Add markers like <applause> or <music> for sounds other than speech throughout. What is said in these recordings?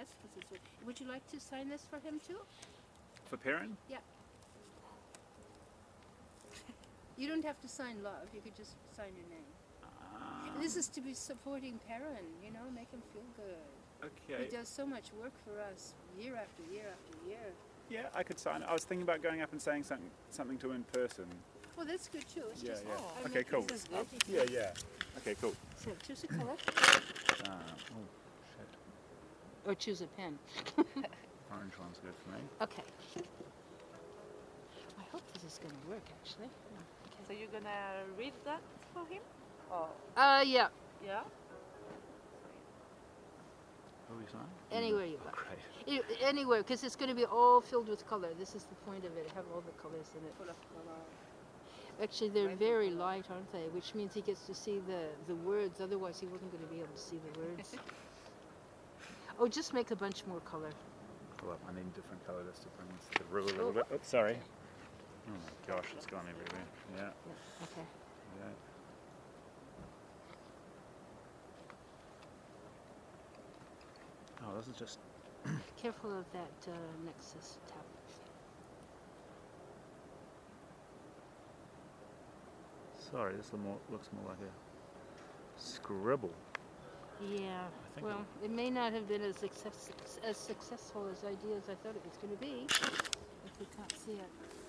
yes, this is what, would you like to sign this for him too? For Perrin? Yeah. You don't have to sign love, you could just sign your name. Ah, This is to be supporting Perrin, you know, make him feel good. okay. He does so much work for us, year after year after year. Yeah, I could sign. I was thinking about going up and saying something, something to him in person. Well, that's good too. It's Yeah, just, yeah. I Okay, cool. this Oh, yeah, yeah. Okay, cool. So choose a color Uh, oh, shit. Or choose a pen. <laughs> Orange one's good for me. Okay. I hope this is going to work actually. So you're gonna read that for him? Oh, Uh, yeah, yeah. Who are we signing? anywhere you Oh, like. great. I- Anywhere, because it's going to be all filled with color. This is the point of it, have all the colors in it. Full of color. Actually, they're Right. very light, aren't they? Which means he gets to see the, the words, otherwise he wasn't going to be able to see the words. <laughs> oh, just make a bunch more color. Pull up. I need a different colour just to bring this to the rule a little bit. Oops, sorry. Oh my gosh, it's gone everywhere. Yeah, Yeah, okay. yeah. Oh, this is just. <clears throat> Careful of that uh, Nexus tab. Sorry, this more, looks more like a scribble. Yeah, think well, it may not have been as, success, as successful as idea as I thought it was going to be, if we can't see it.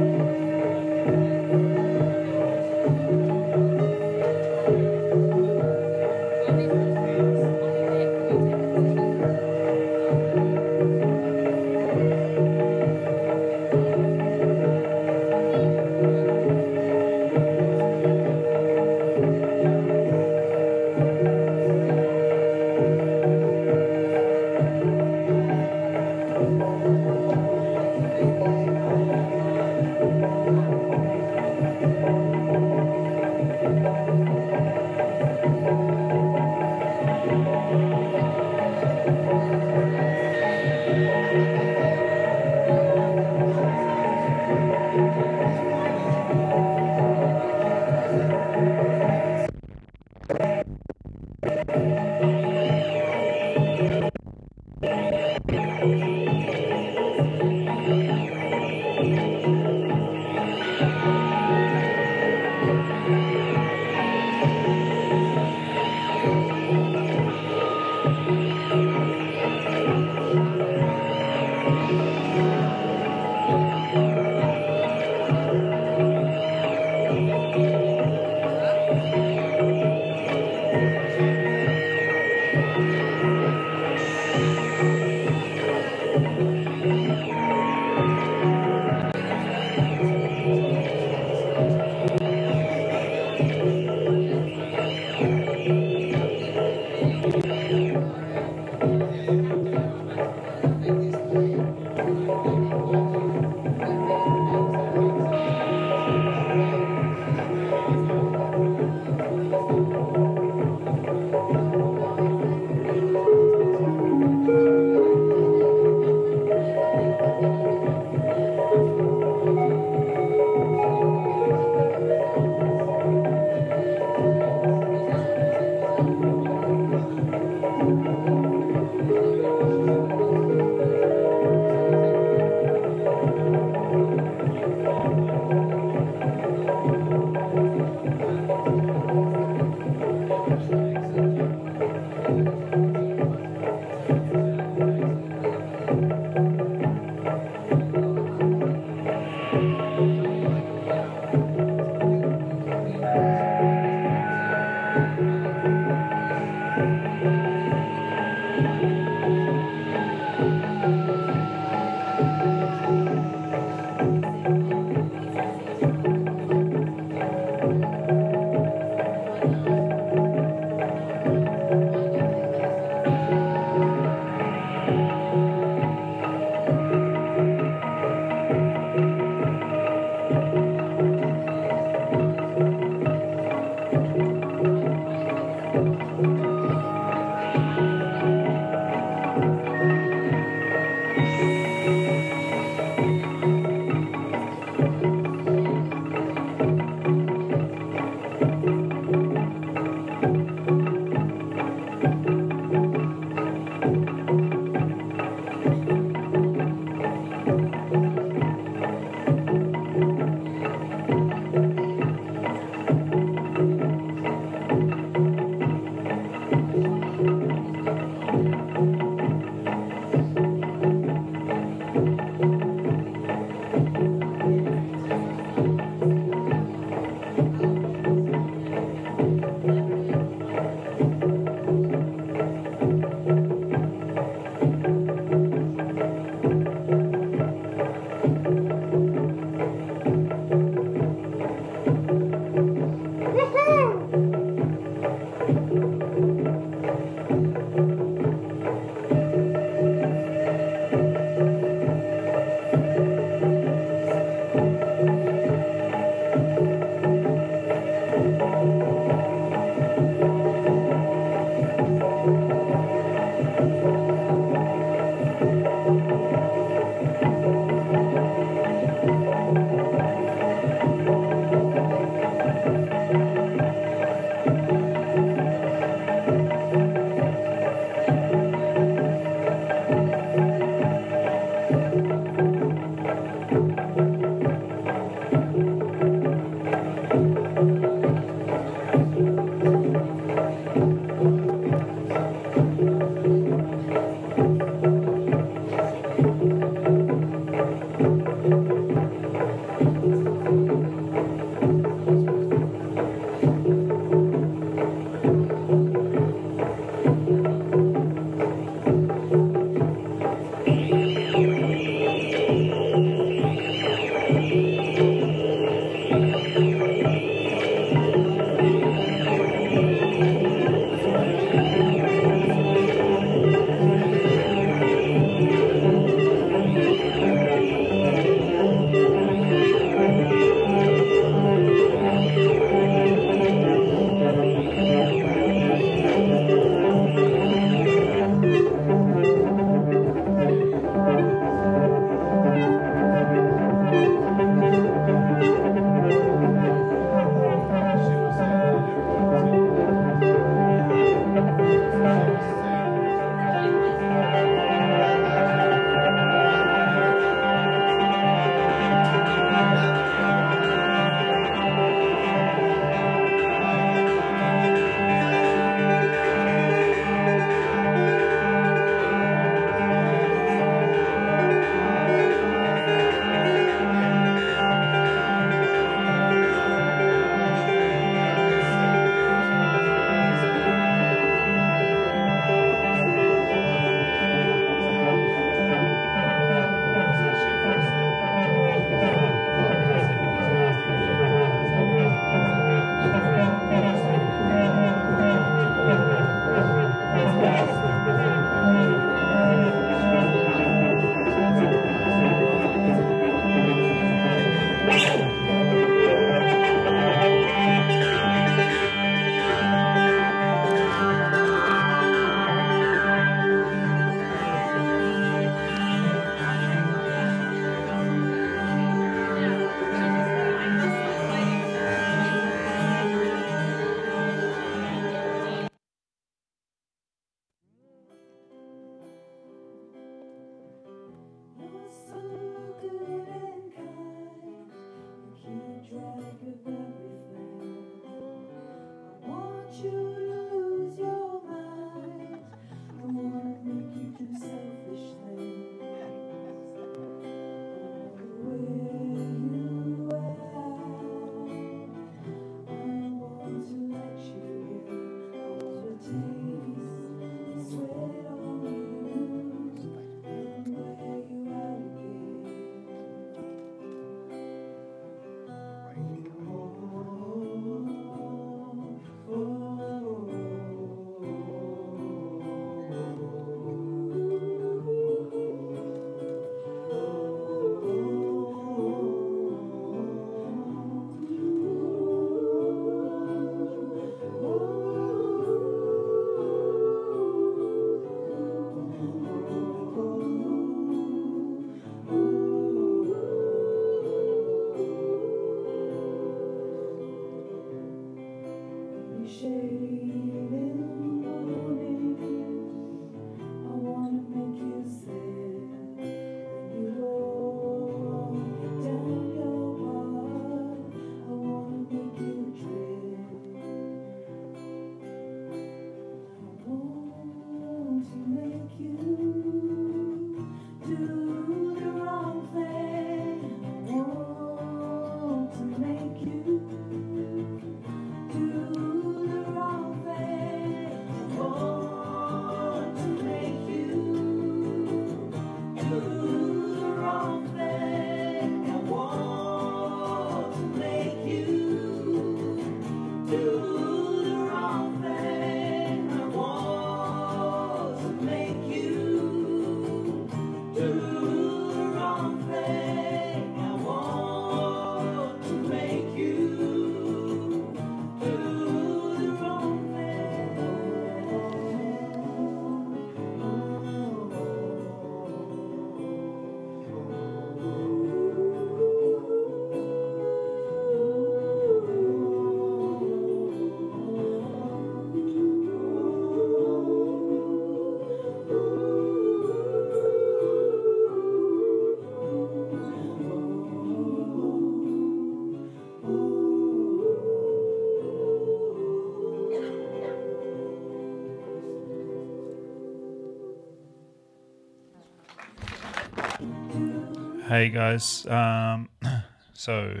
Hey guys, um, <clears throat> so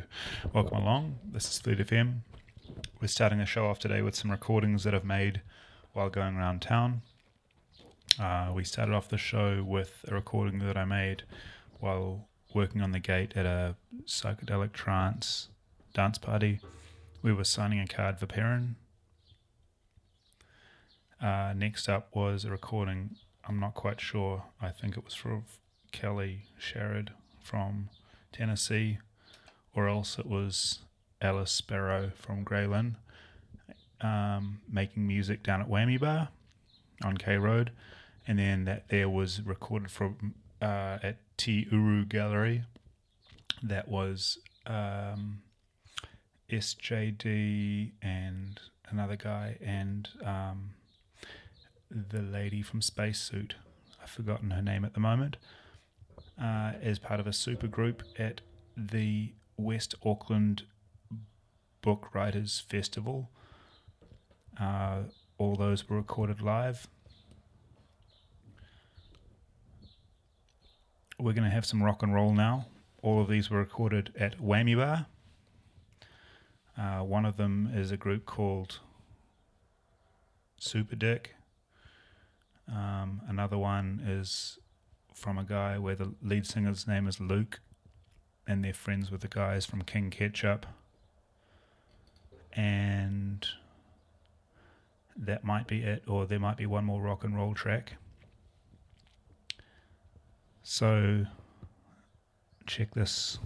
welcome along. This is Fleet FM. We're starting a show off today with some recordings that I've made while going around town. Uh, we started off the show with a recording that I made while working on the gate at a psychedelic trance dance party. We were signing a card for Perrin. Uh, next up was a recording. I'm not quite sure. I think it was for Kelly Sherrod from Tennessee, or else it was Alice Sparrow from Grey Lynn, um, making music down at Whammy Bar on K Road, and then that there was recorded from uh, at Te Uru Gallery. That was um, SJD and another guy and um, the lady from Spacesuit. I've forgotten her name at the moment uh, as part of a super group at the West Auckland Book Writers Festival. Uh, all those were recorded live. We're going to have some rock and roll now. All of these were recorded at Whammy Bar. Uh, one of them is a group called Super Dick. Um, another one is from a guy where the lead singer's name is Luke, and they're friends with the guys from King Ketchup. And that might be it, or there might be one more rock and roll track. So, check this.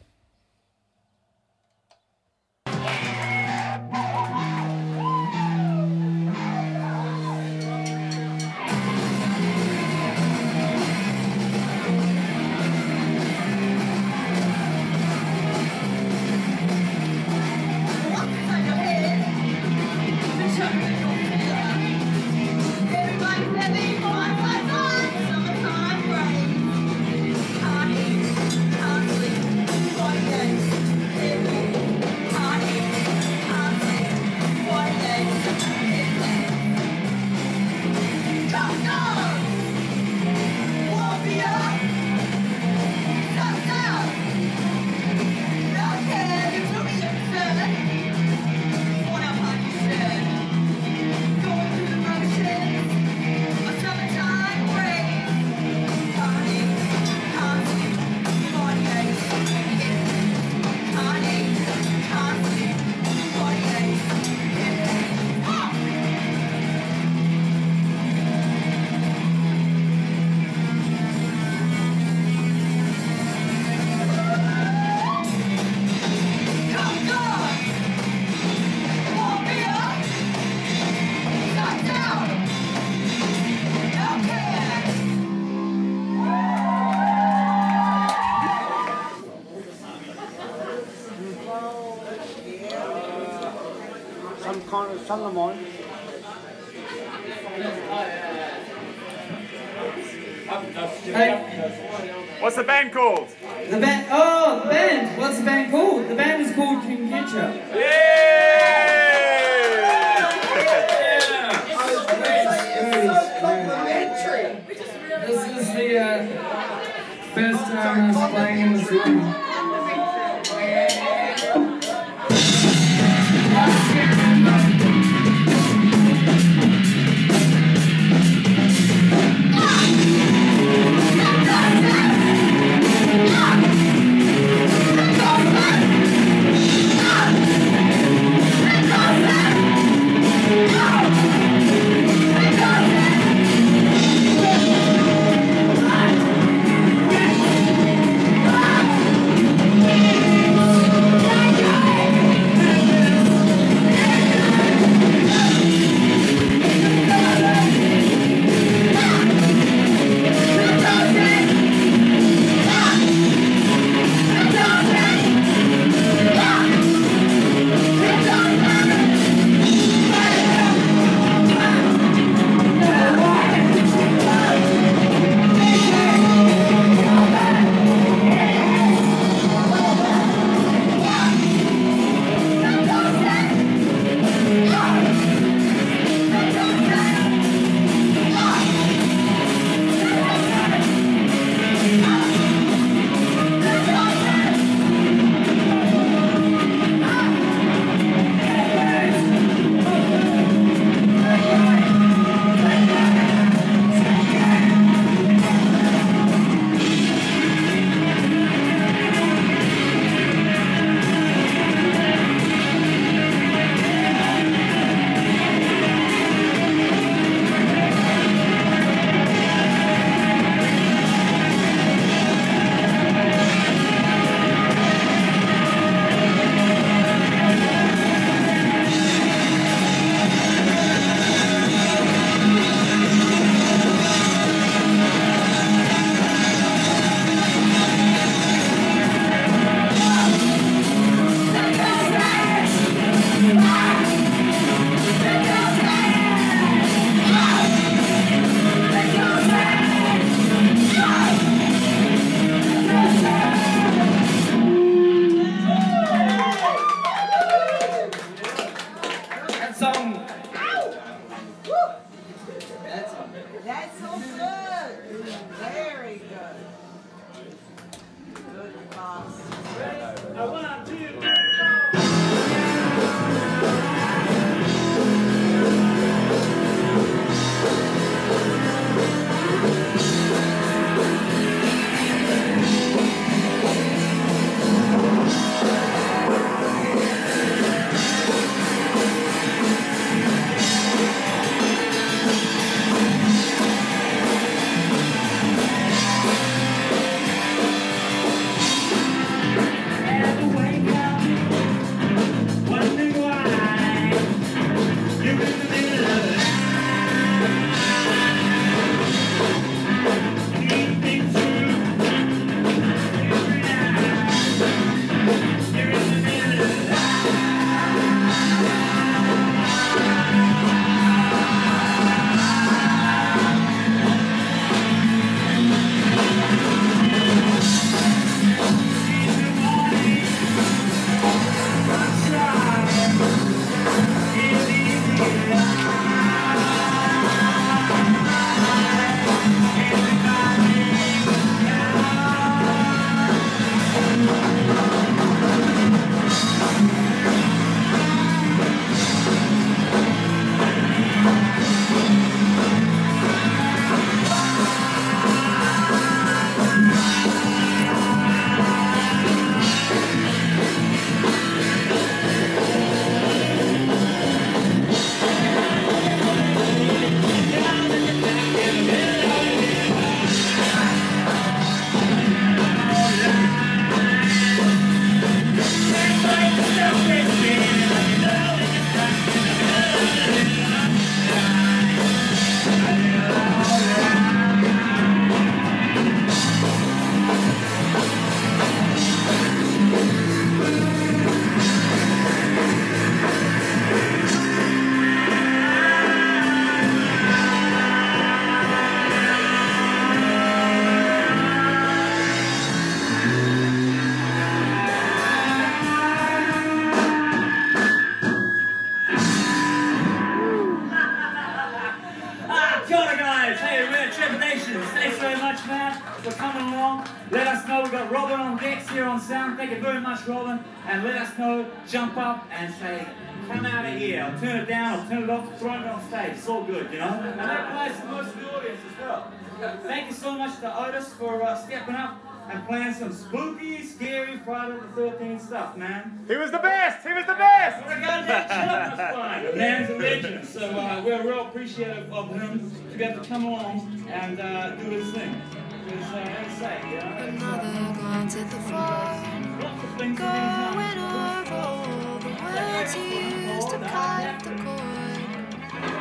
Playing some spooky, scary Friday the 13th stuff, man. He was the best. He was the best. What a goddamn children's fine. The man's a legend. So uh, we're real appreciative of him to be able to come along and uh, do his thing. Because, uh, as say, you know, Another glance at the floor, lots of things going over all the words he used to cut the cord.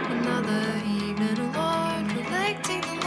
Another evening alone, collecting the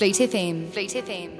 Fleet FM. Fleet FM.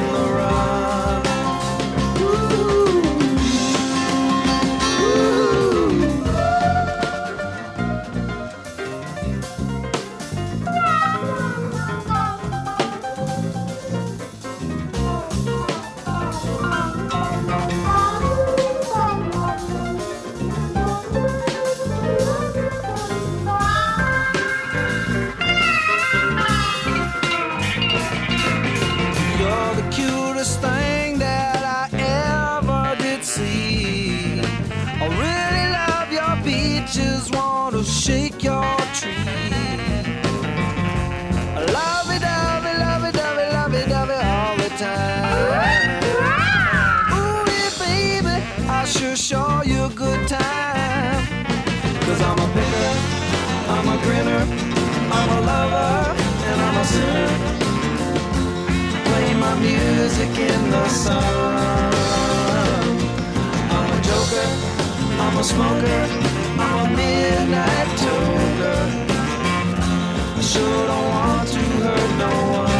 music in the sun. I'm a joker, I'm a smoker, I'm a midnight toker. I sure don't want to hurt no one.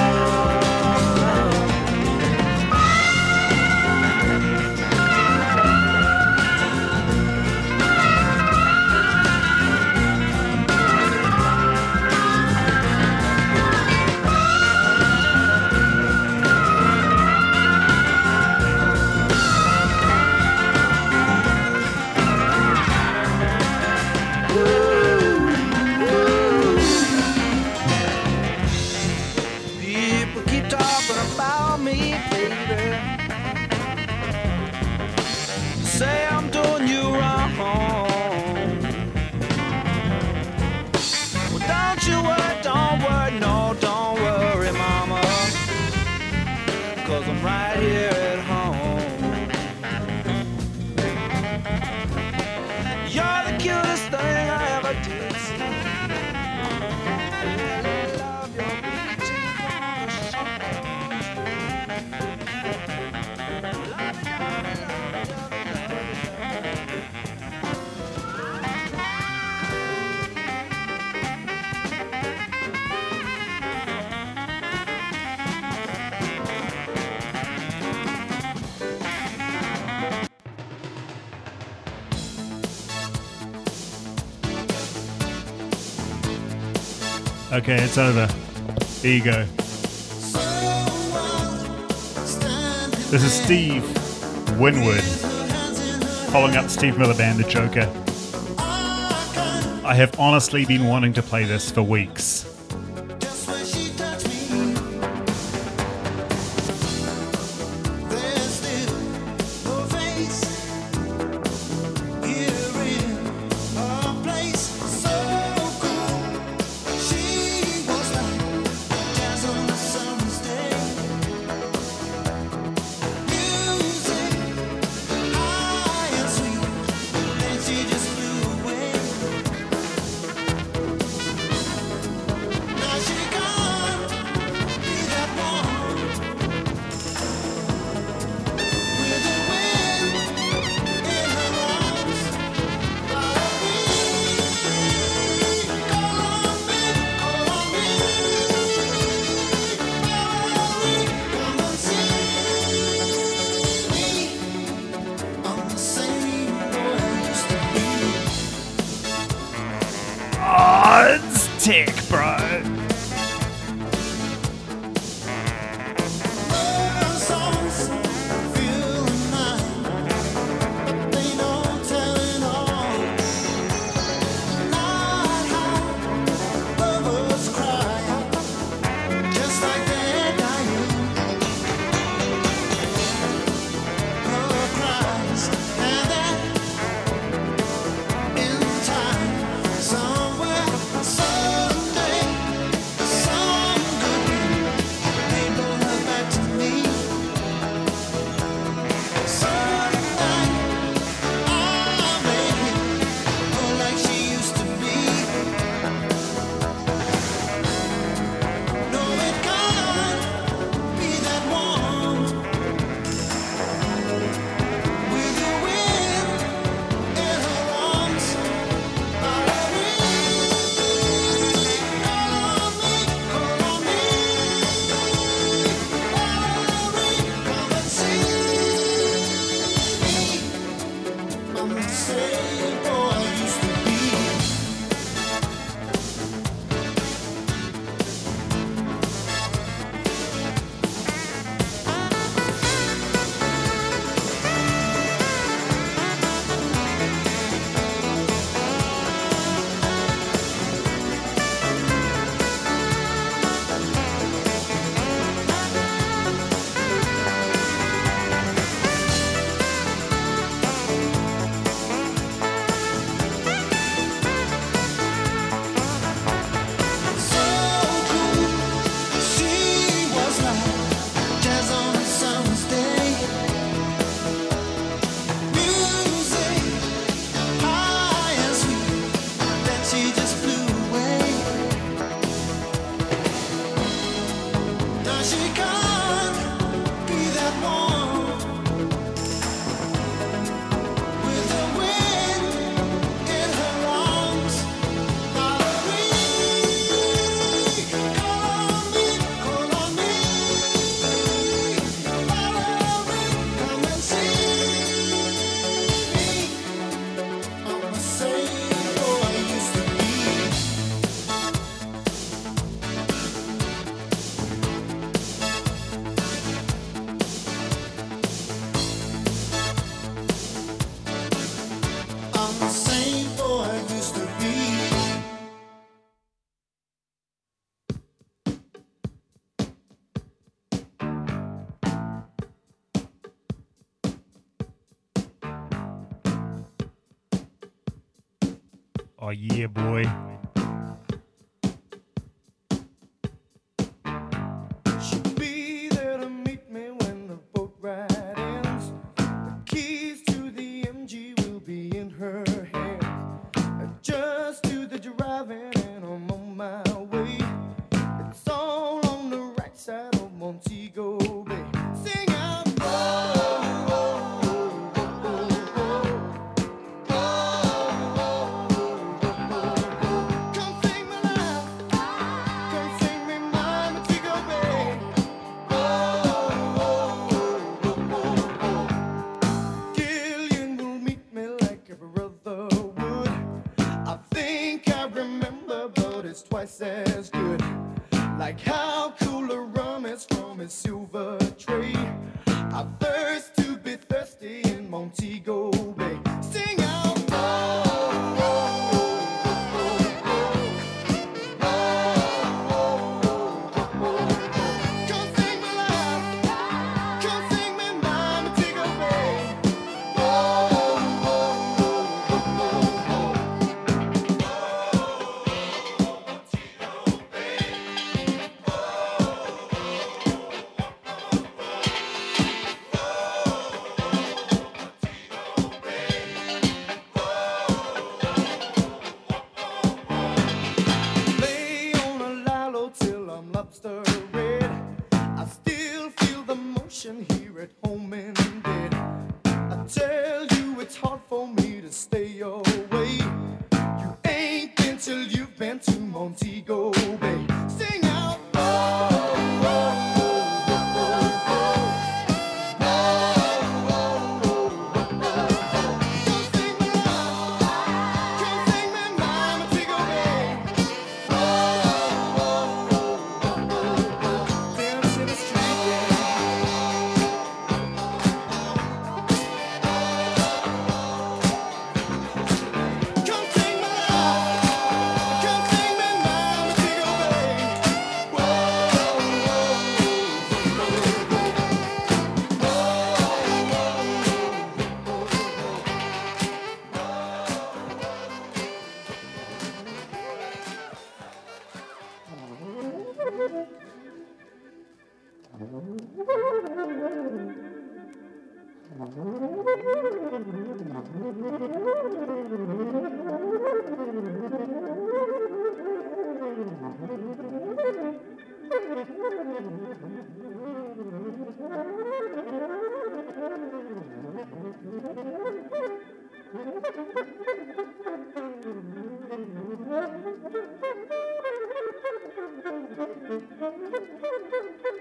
Okay, it's over. There you go. This is Steve Winwood, following up Steve Miller Band, The Joker. I have honestly been wanting to play this for weeks.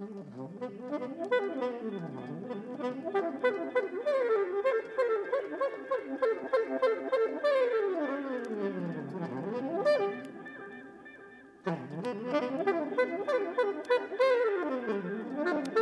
I look at you, oh, I don't know what's real. Once in a while, and you make me laugh. And I'll see you tomorrow, and it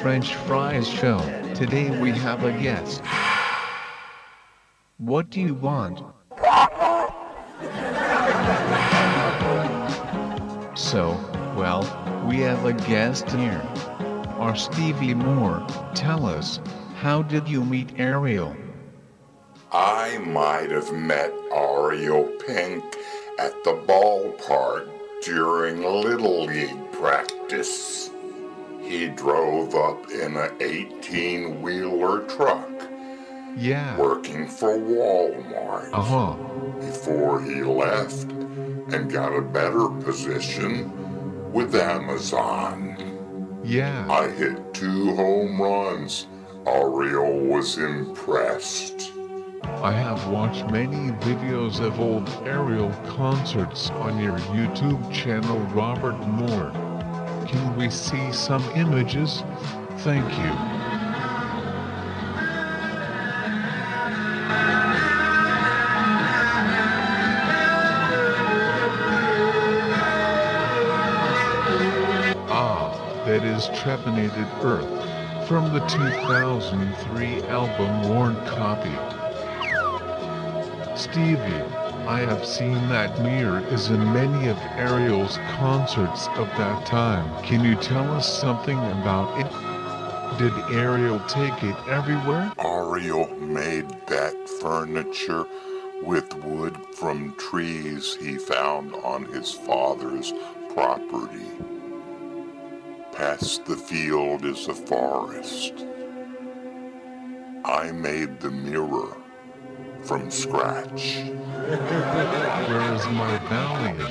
French Fries Show. Today we have a guest. What do you want? So, well, we have a guest here. R. Stevie Moore, tell us, how did you meet Ariel? I might have met Ariel Pink at the ballpark during Little League practice. He drove up in an 18 wheeler truck Yeah. working for Walmart Uh huh. before he left and got a better position with Amazon. Yeah. I hit two home runs. Ariel was impressed. I have watched many videos of old Ariel concerts on your YouTube channel, Robert Moore. Can we see some images? Thank you. Ah, that is Trepanated Earth from the 2003 album Worn Copy. Stevie, I have seen that mirror is in many of Ariel's concerts of that time. Can you tell us something about it? Did Ariel take it everywhere? Ariel made that furniture with wood from trees he found on his father's property. Past the field is a forest. I made the mirror from scratch. Where is my Valiant?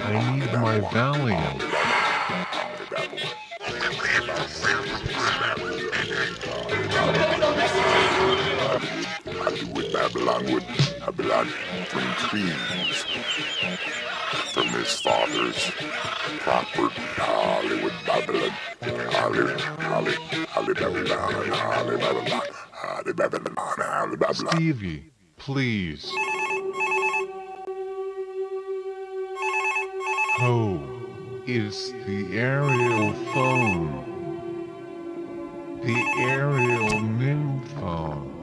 I need my Valiant. Hollywood Babylon would Babylon from trees from his father's property. Hollywood Babylon, Holly, Holly, Holly Babylon, Holly Babylon, Holly Babylon, Holly Babylon. Stevie, please. Oh, it's the aerial phone. The aerial Nim phone.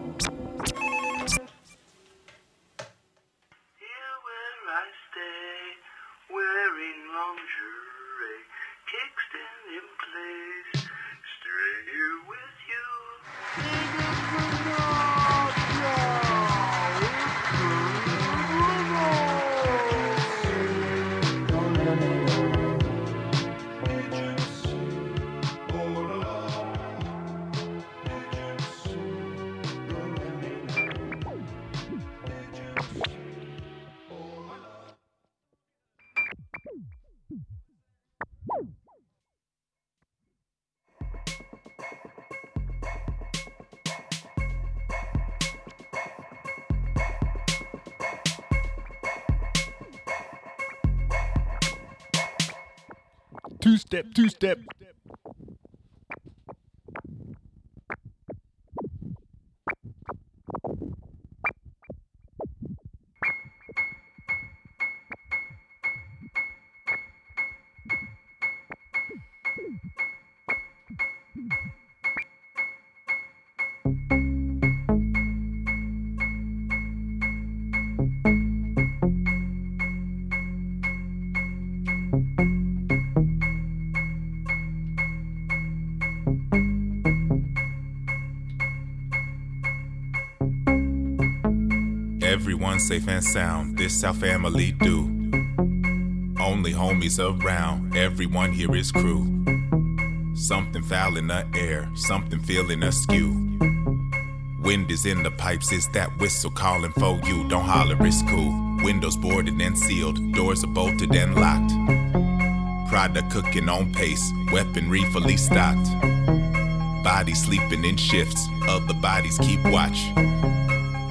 Step, two step. Safe and sound, this our family do. Only homies around, everyone here is crew. Something foul in the air, something feeling askew. Wind is in the pipes, is that whistle calling for you? Don't holler, it's cool. Windows boarded and sealed, doors are bolted and locked. Product cooking on pace, weaponry fully stocked. Bodies sleeping in shifts, other bodies keep watch.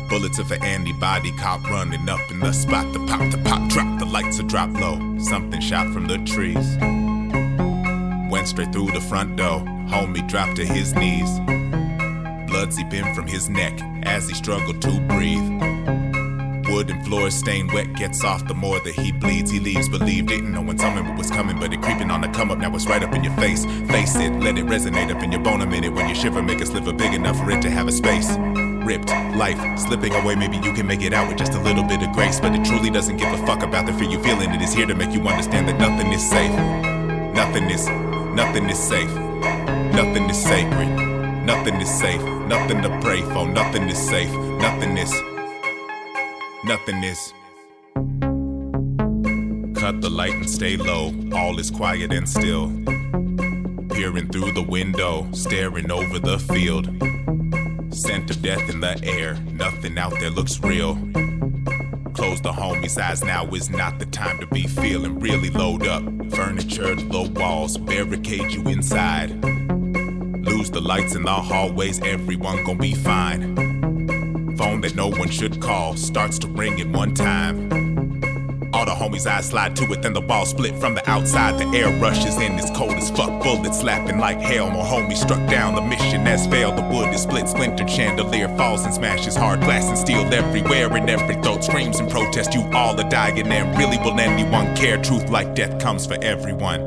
Bullets of an antibody cop running up in the spot. The pop, the pop, drop, the lights are drop low. Something shot from the trees. Went straight through the front door. Homie dropped to his knees. Blood seeping from his neck as he struggled to breathe. Wood and floor stained wet gets off the more that he bleeds. He leaves, believe, didn't know when something was coming, but it creeping on the come up. Now it's right up in your face. Face it, let it resonate up in your bone a minute. When you shiver, make a sliver big enough for it to have a space. Ripped, life slipping away. Maybe you can make it out with just a little bit of grace, but it truly doesn't give a fuck about the fear you feeling. It is here to make you understand that nothing is safe. Nothing is, nothing is safe. Nothing is sacred. Nothing is safe. Nothing to pray for. Nothing is safe. Nothing is. Nothing is. Cut the light and stay low. All is quiet and still. Peering through the window, staring over the field. Scent of death in the air. Nothing out there looks real. Close the homie's eyes. Now is not the time to be feeling really load up. Furniture, low walls, barricade you inside. Lose the lights in the hallways. Everyone gon' be fine. Phone that no one should call starts to ring in one time. Homies' eyes slide to it, then the wall split from the outside. The air rushes in, it's cold as fuck. Bullets slapping like hell. More homies struck down. The mission has failed. The wood is split, splintered chandelier falls and smashes. Hard glass and steel everywhere, and every throat screams in protest. You all are dying, and really will anyone care? Truth like death comes for everyone.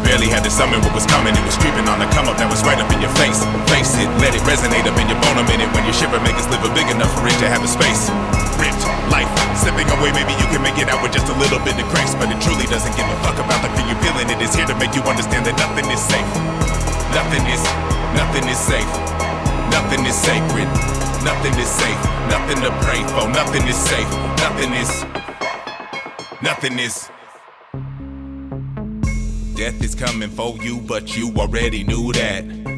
Barely had to summon what was coming, it was creeping on the come up, that was right up in your face. Face it, let it resonate up in your bone a minute. When you shiver, make us live a big enough for it to have a space. Ripped, life, slipping away, maybe you can make it out with just a little bit of grace. But it truly doesn't give a fuck about the fear you're feeling. It is here to make you understand that nothing is safe. Nothing is, nothing is safe. Nothing is sacred. Nothing is safe. Nothing to pray for. Nothing is safe. Nothing is, nothing is. Death is coming for you, but you already knew that.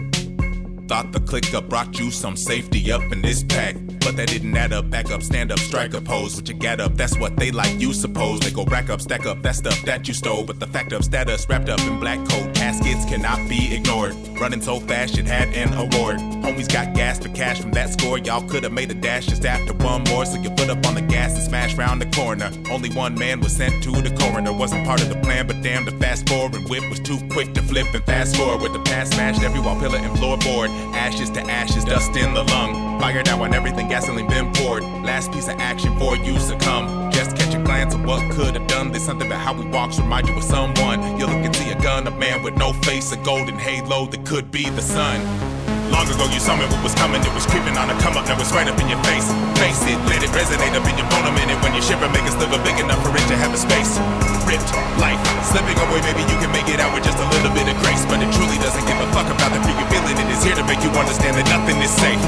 Thought the click up brought you some safety up in this pack. But that didn't add up, back up, stand up, strike a pose. What you got up, that's what they like, you suppose. They go rack up, stack up, that stuff that you stole. But the fact of status wrapped up in black coat caskets cannot be ignored. Running so fast, it had an award. Homies got gas for cash from that score. Y'all could have made a dash just after one more. So you put up on the gas and smash round the corner. Only one man was sent to the coroner. Wasn't part of the plan, but damn, the fast forward whip was too quick to flip and fast forward. With the past smashed every wall, pillar, and floorboard. Ashes to ashes, dust in the lung. Fire down when everything gasoline been poured. Last piece of action for you succumb. Just catch a glance of what could have done. There's something about how we walk remind you of someone. You look and see a gun, a man with no face, a golden halo that could be the sun. Long ago you summoned what was coming, it was creeping on a come up, now it's right up in your face. Face it, let it resonate up in your bone a minute. When you shiver, make a sliver big enough for it to have a space. Ripped, life, slipping away, maybe you can make it out with just a little bit of grace. But it truly doesn't give a fuck about the fear you're feeling. It is here to make you understand that nothing is safe.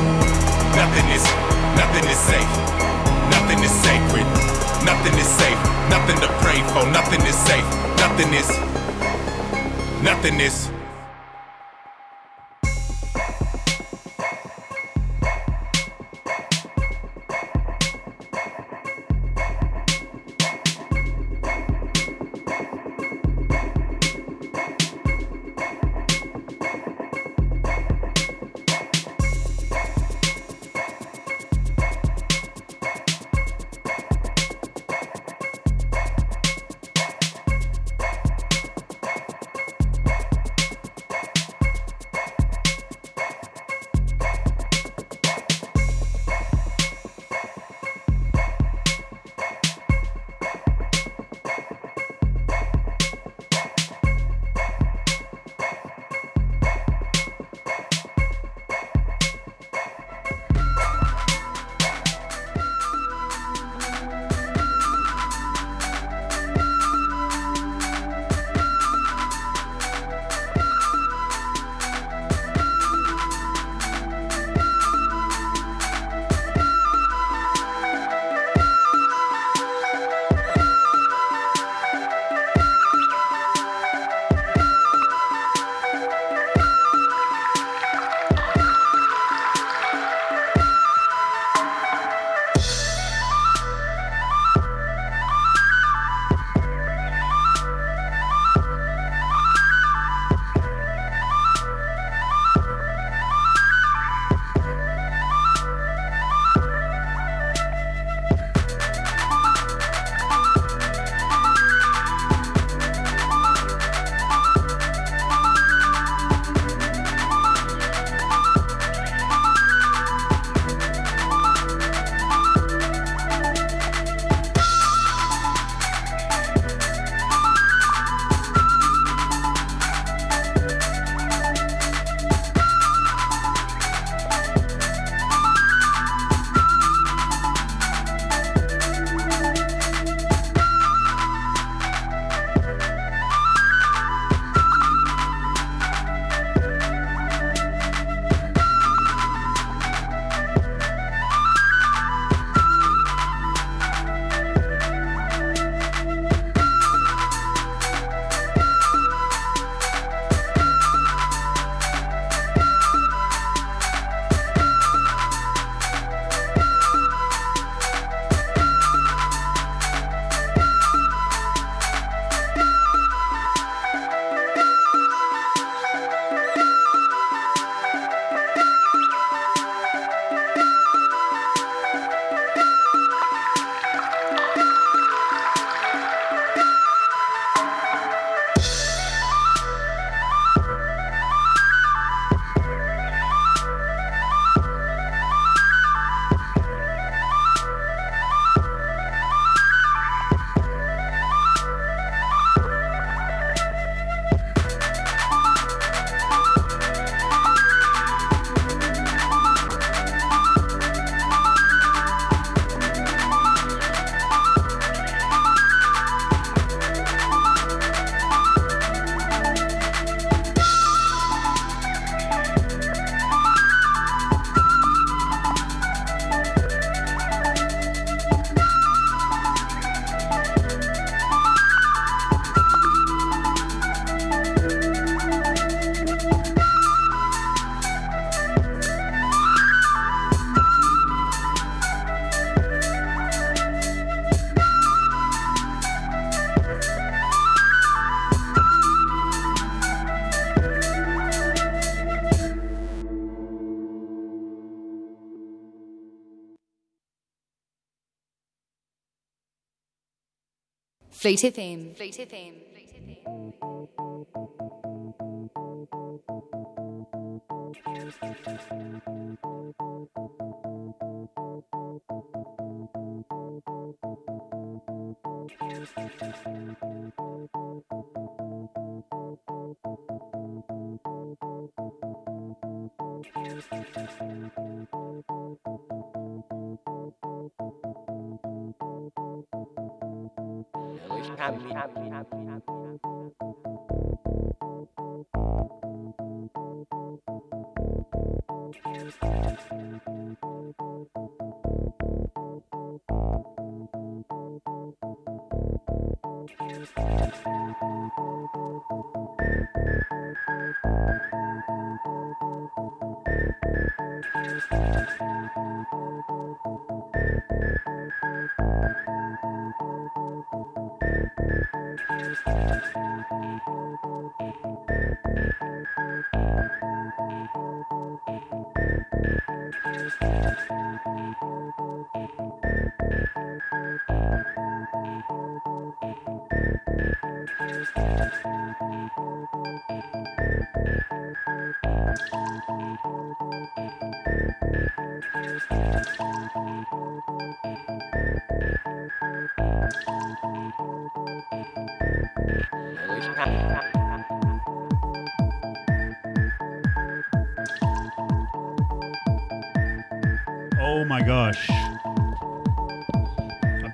Nothing is, nothing is safe. Nothing is sacred. Nothing is safe. Nothing to pray for. Nothing is safe. Nothing is, nothing is. Fleet FM. Fleet FM.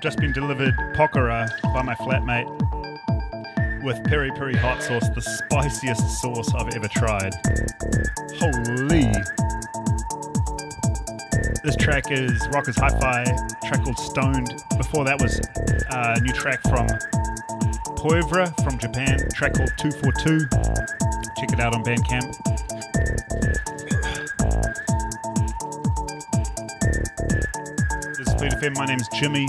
Just been delivered pakora by my flatmate with peri peri hot sauce, the spiciest sauce I've ever tried. Holy. This track is Rockers Hi Fi, track called Stoned. Before that was uh, a new track from Poivra from Japan, track called 242. Check it out on Bandcamp. This is Fleet FM. My name's Jimmy.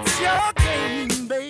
What's your game, baby?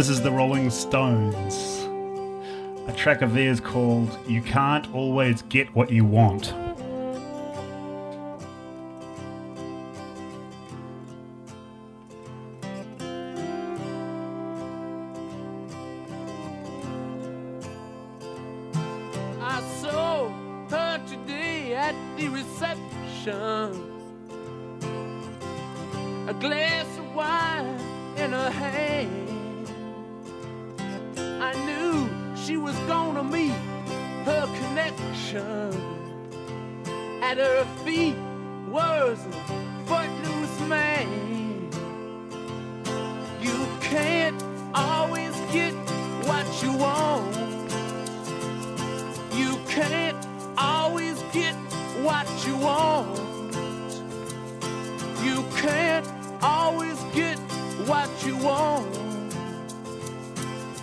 This is the Rolling Stones. A track of theirs called You Can't Always Get What You Want.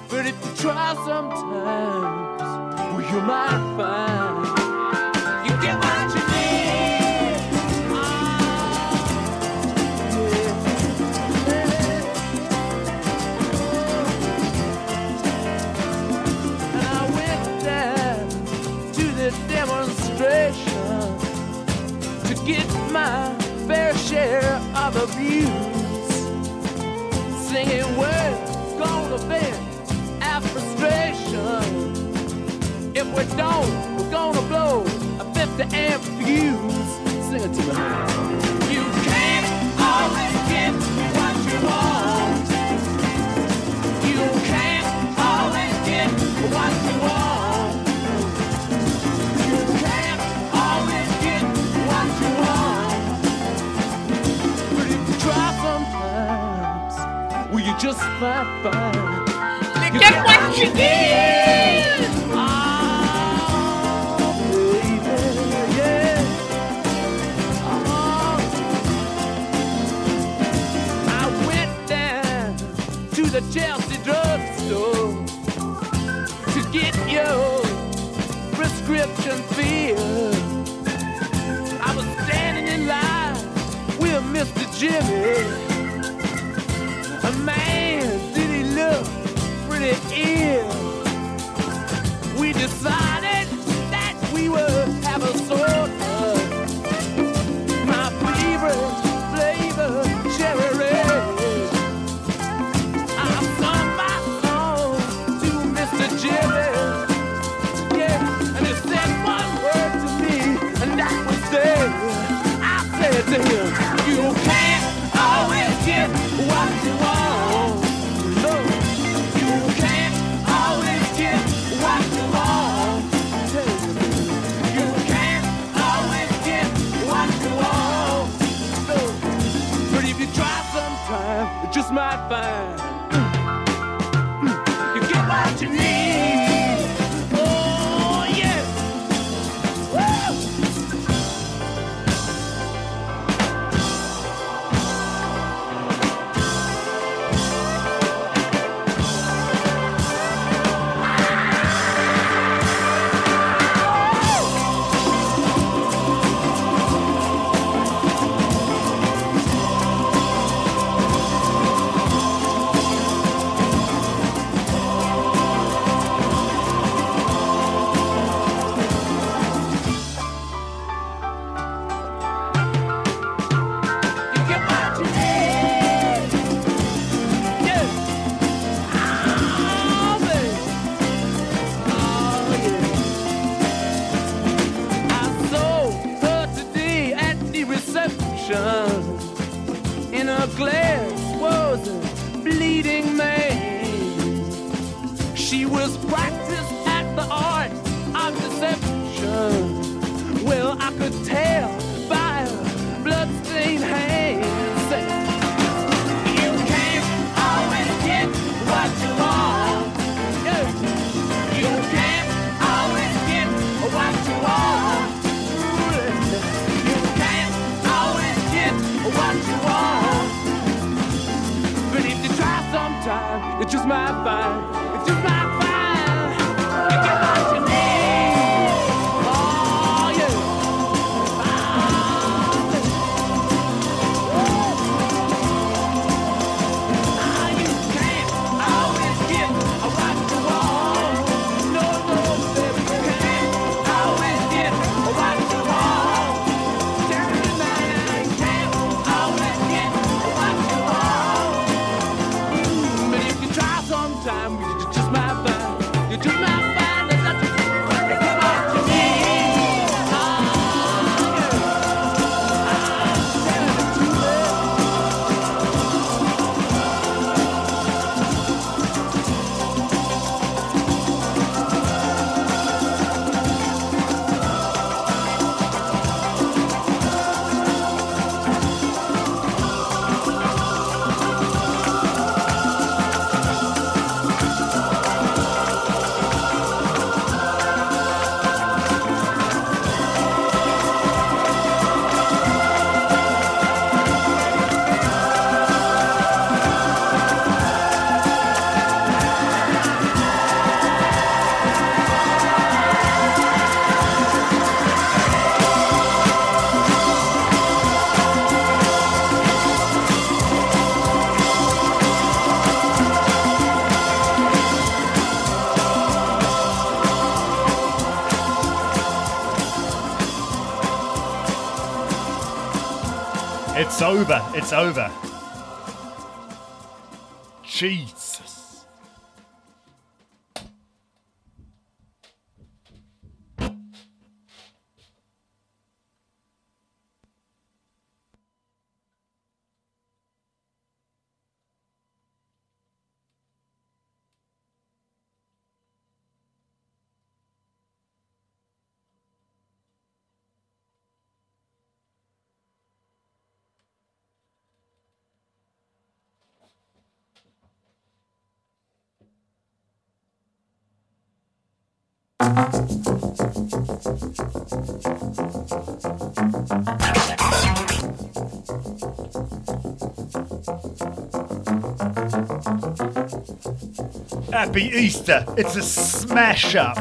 But if you try sometimes, well, you might find you get what you need. And I went down to the demonstration to get my fair share of abuse. Singing words gonna We don't, we're gonna blow a 50 amp fuse. Sing it to me. You can't always get what you want. You can't always get what you want. You can't always get what you want. But if you try sometimes, well, you just might find you get what you get. Prescription filled. I was standing in line with Mr. Jimmy. A man, did he look pretty ill? Might find It's over. Jesus. Happy Easter. It's a smash up.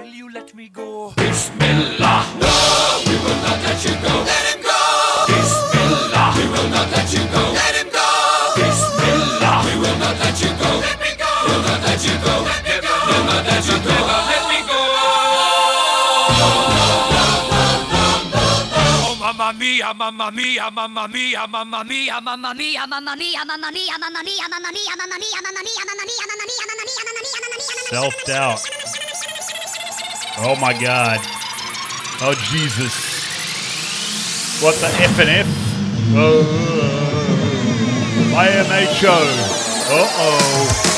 Will you let me go? Bismillah! No, we will not let you go. Let him go! Bismillah! We will not let you go. Let him go! Bismillah! We will not let you go. Let me go! We'll not let you go. Let me go! We'll not let you go. Let me go! Oh, mamma mia, mamma mia, mamma mia, mamma mia, mamma mia, mamma mia, mamma mia, mamma mia, mamma mia, mamma mia, mamma mia, mamma mia, mamma mia, mamma mia, mamma mia. Self doubt. Oh my god. Oh Jesus. What the F and F? Oh. IMHO. Uh oh.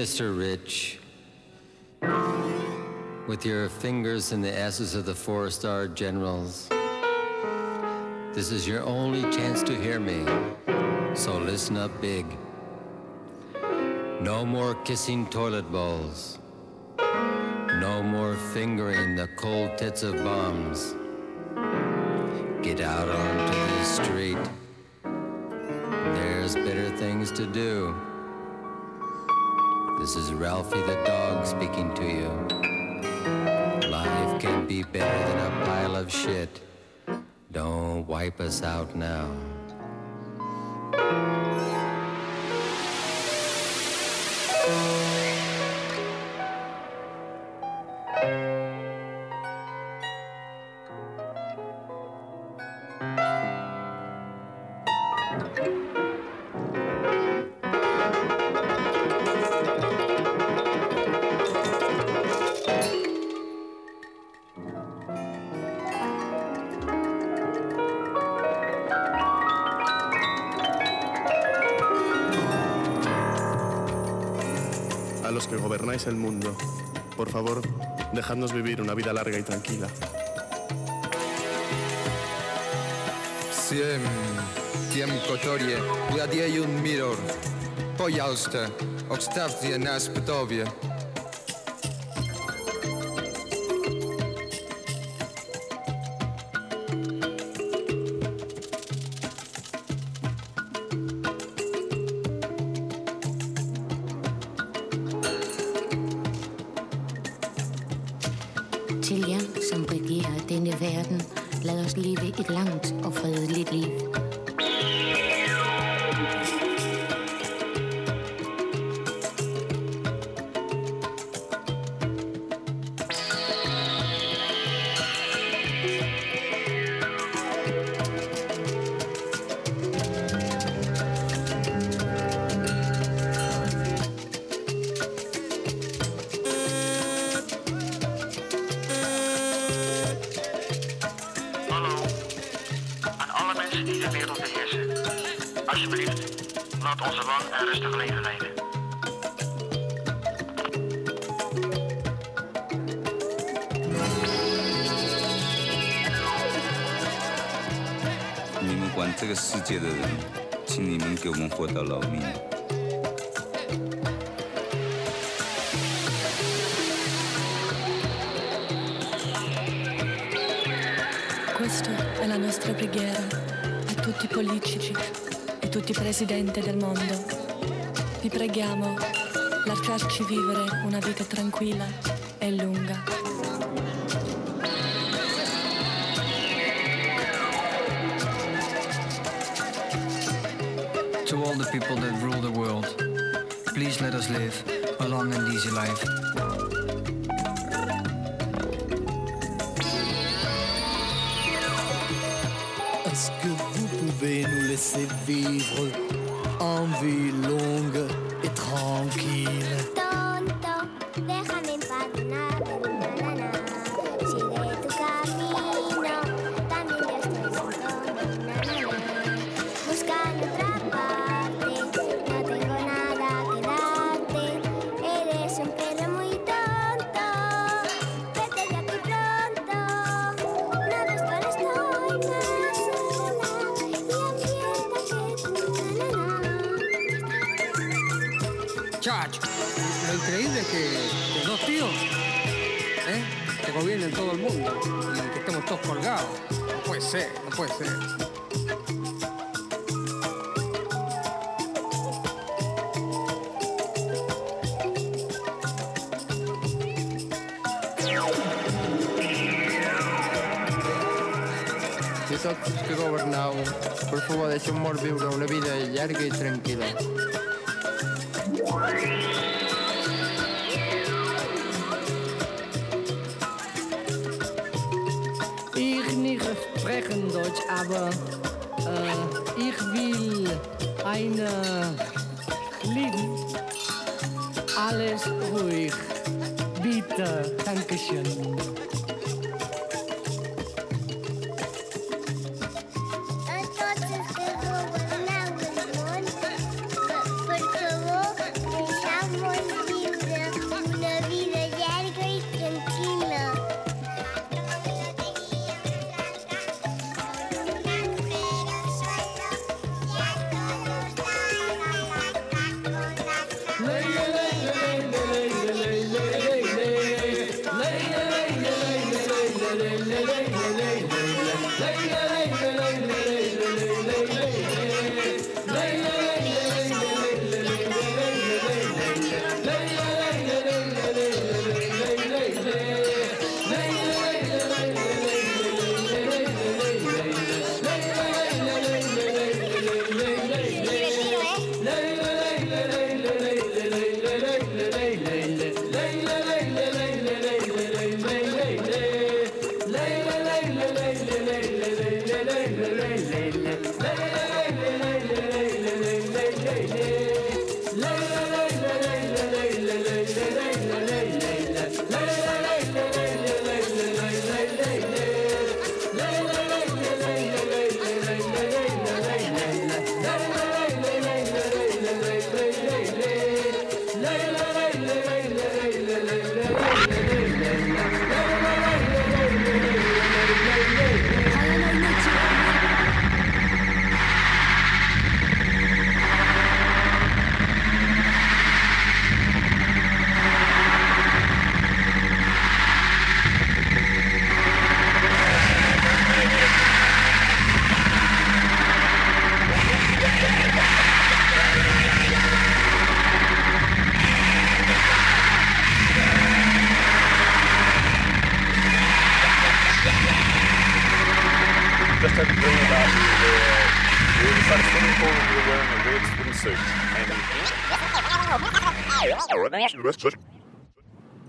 Mr. Rich. With your fingers in the asses of the four star generals, this is your only chance to hear me. So listen up big. No more kissing toilet bowls. No more fingering the cold tits of bombs. Get out onto the street. There's better things to do. This is Ralphie the dog speaking to you. Life can be better than a pile of shit. Don't wipe us out now. dejadnos vivir una vida larga y tranquila. Siem, tiem kotorie, gladieju mirror, pojalste, obstawcie nas ptowie. the lands of a leaf fota la mía. Questa è la nostra preghiera a tutti i politici e tutti i presidenti del mondo. Vi preghiamo, lasciarci vivere una vita tranquilla e lunga. people that rule the world. Please let us live a long and easy life. tot que governau, per favor deixeu-nos viure una vida llarga i tranquil·la.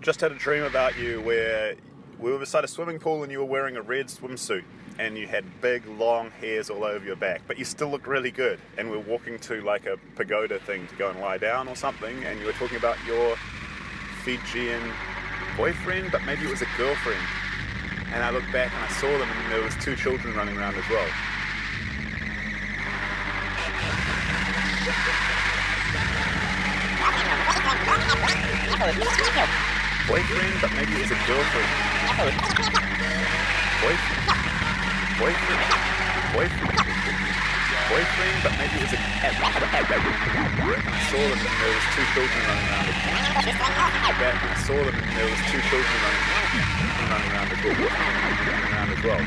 Just had a dream about you where we were beside a swimming pool and you were wearing a red swimsuit and you had big long hairs all over your back, but you still looked really good. And we we're walking to like a pagoda thing to go and lie down or something, and you were talking about your Fijian boyfriend, but maybe it was a girlfriend. And I looked back and I saw them, and there was two children running around as well. Boyfriend, but maybe it was a girlfriend. Boyfriend. Boyfriend. Boyfriend. Boyfriend, but maybe it was a I saw them and there was two children running around. Back and I saw them and there was two children running, running around well. Running around as well.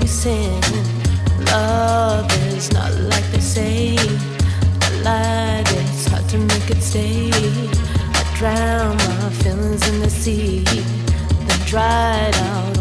We sin. Love is not like they say. I lied, it's hard to make it stay. I drown my feelings in the sea, then dried out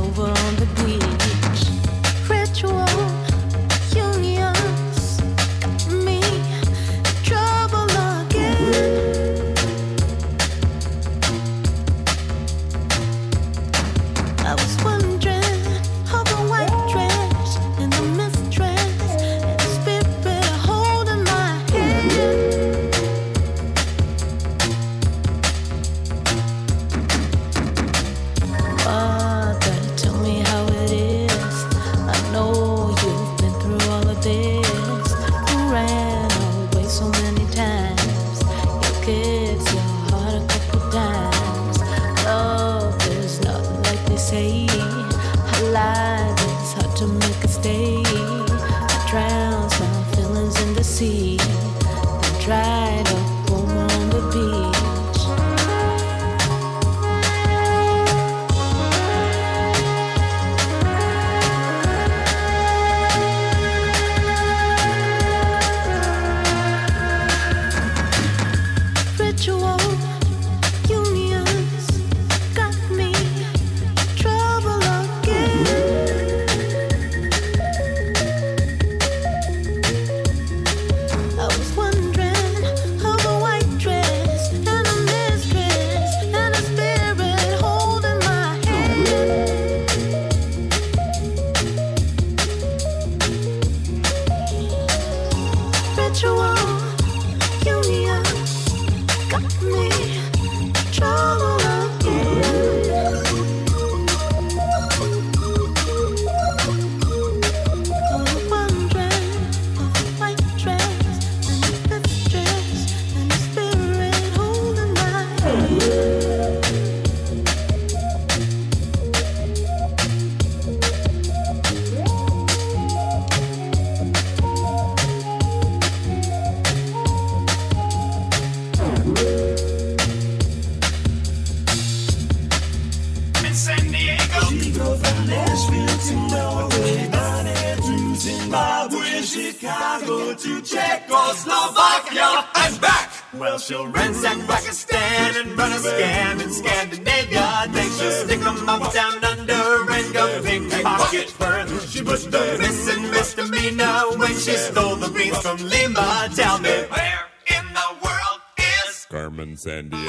San Diego.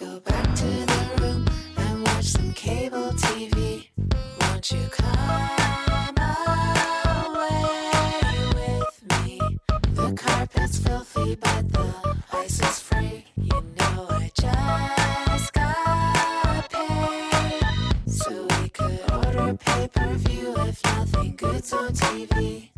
Go back to the room and watch some cable TV. Won't you come away with me? The carpet's filthy, but the ice is free. You know I just got paid, so we could order pay per view if nothing good's on TV.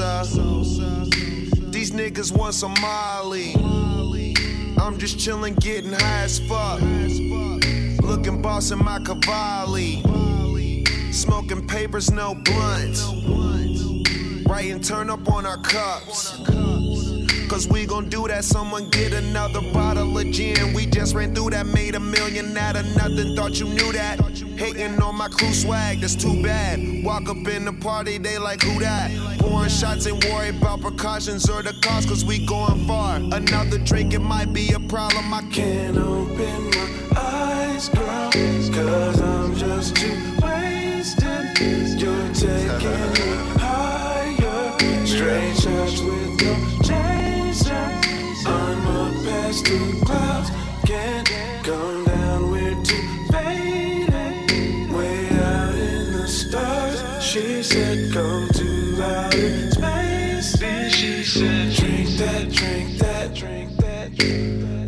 Sosa. These niggas want some Molly. I'm just chillin', getting high as fuck. Looking boss in my Cavalli. Smoking papers, no blunts. Writing turn up on our cups. We gon' do that. Someone get another bottle of gin. We just ran through that, made a million out of nothing. Thought you knew that. Hating on my crew swag, that's too bad. Walk up in the party, they like, who that? Pouring shots and worry about precautions or the cost, cause we going far. Another drink, it might be a problem. I can't open my eyes, girl. Cause I'm just too wasted. You're taking me higher. Straight shots too faded. In space. Then she said, drink that, drink that, drink that.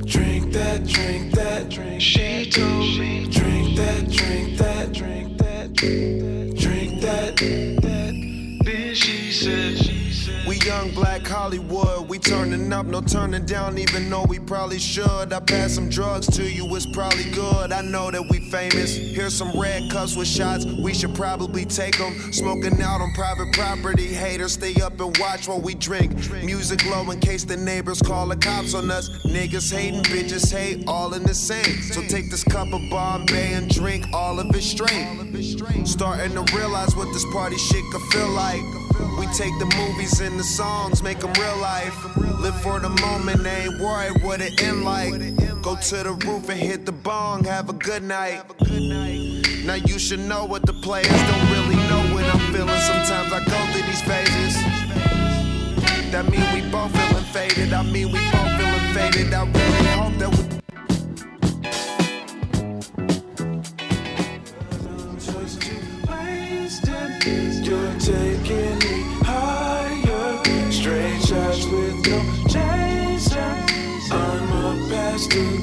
Drink that, drink that, drink. She told me, drink that, drink that, drink that. Drink that. Then she said, we young black Hollywood. Turning up, no turning down, even though we probably should. I pass some drugs to you, it's probably good. I know that we famous. Here's some red cups with shots, we should probably take them. Smoking out on private property, haters stay up and watch while we drink. Music low in case the neighbors call the cops on us. Niggas hating, bitches hate, all in the same. So take this cup of Bombay and drink all of it straight. Starting to realize what this party shit could feel like. We take the movies and the songs, make them real life. Live for the moment, ain't worried what it end like. Go to the roof and hit the bong, have a good night. Now you should know what the players don't really know what I'm feeling. Sometimes I go through these phases. That mean we both feeling faded. I mean we both feeling faded. I really hope that we. You're taking up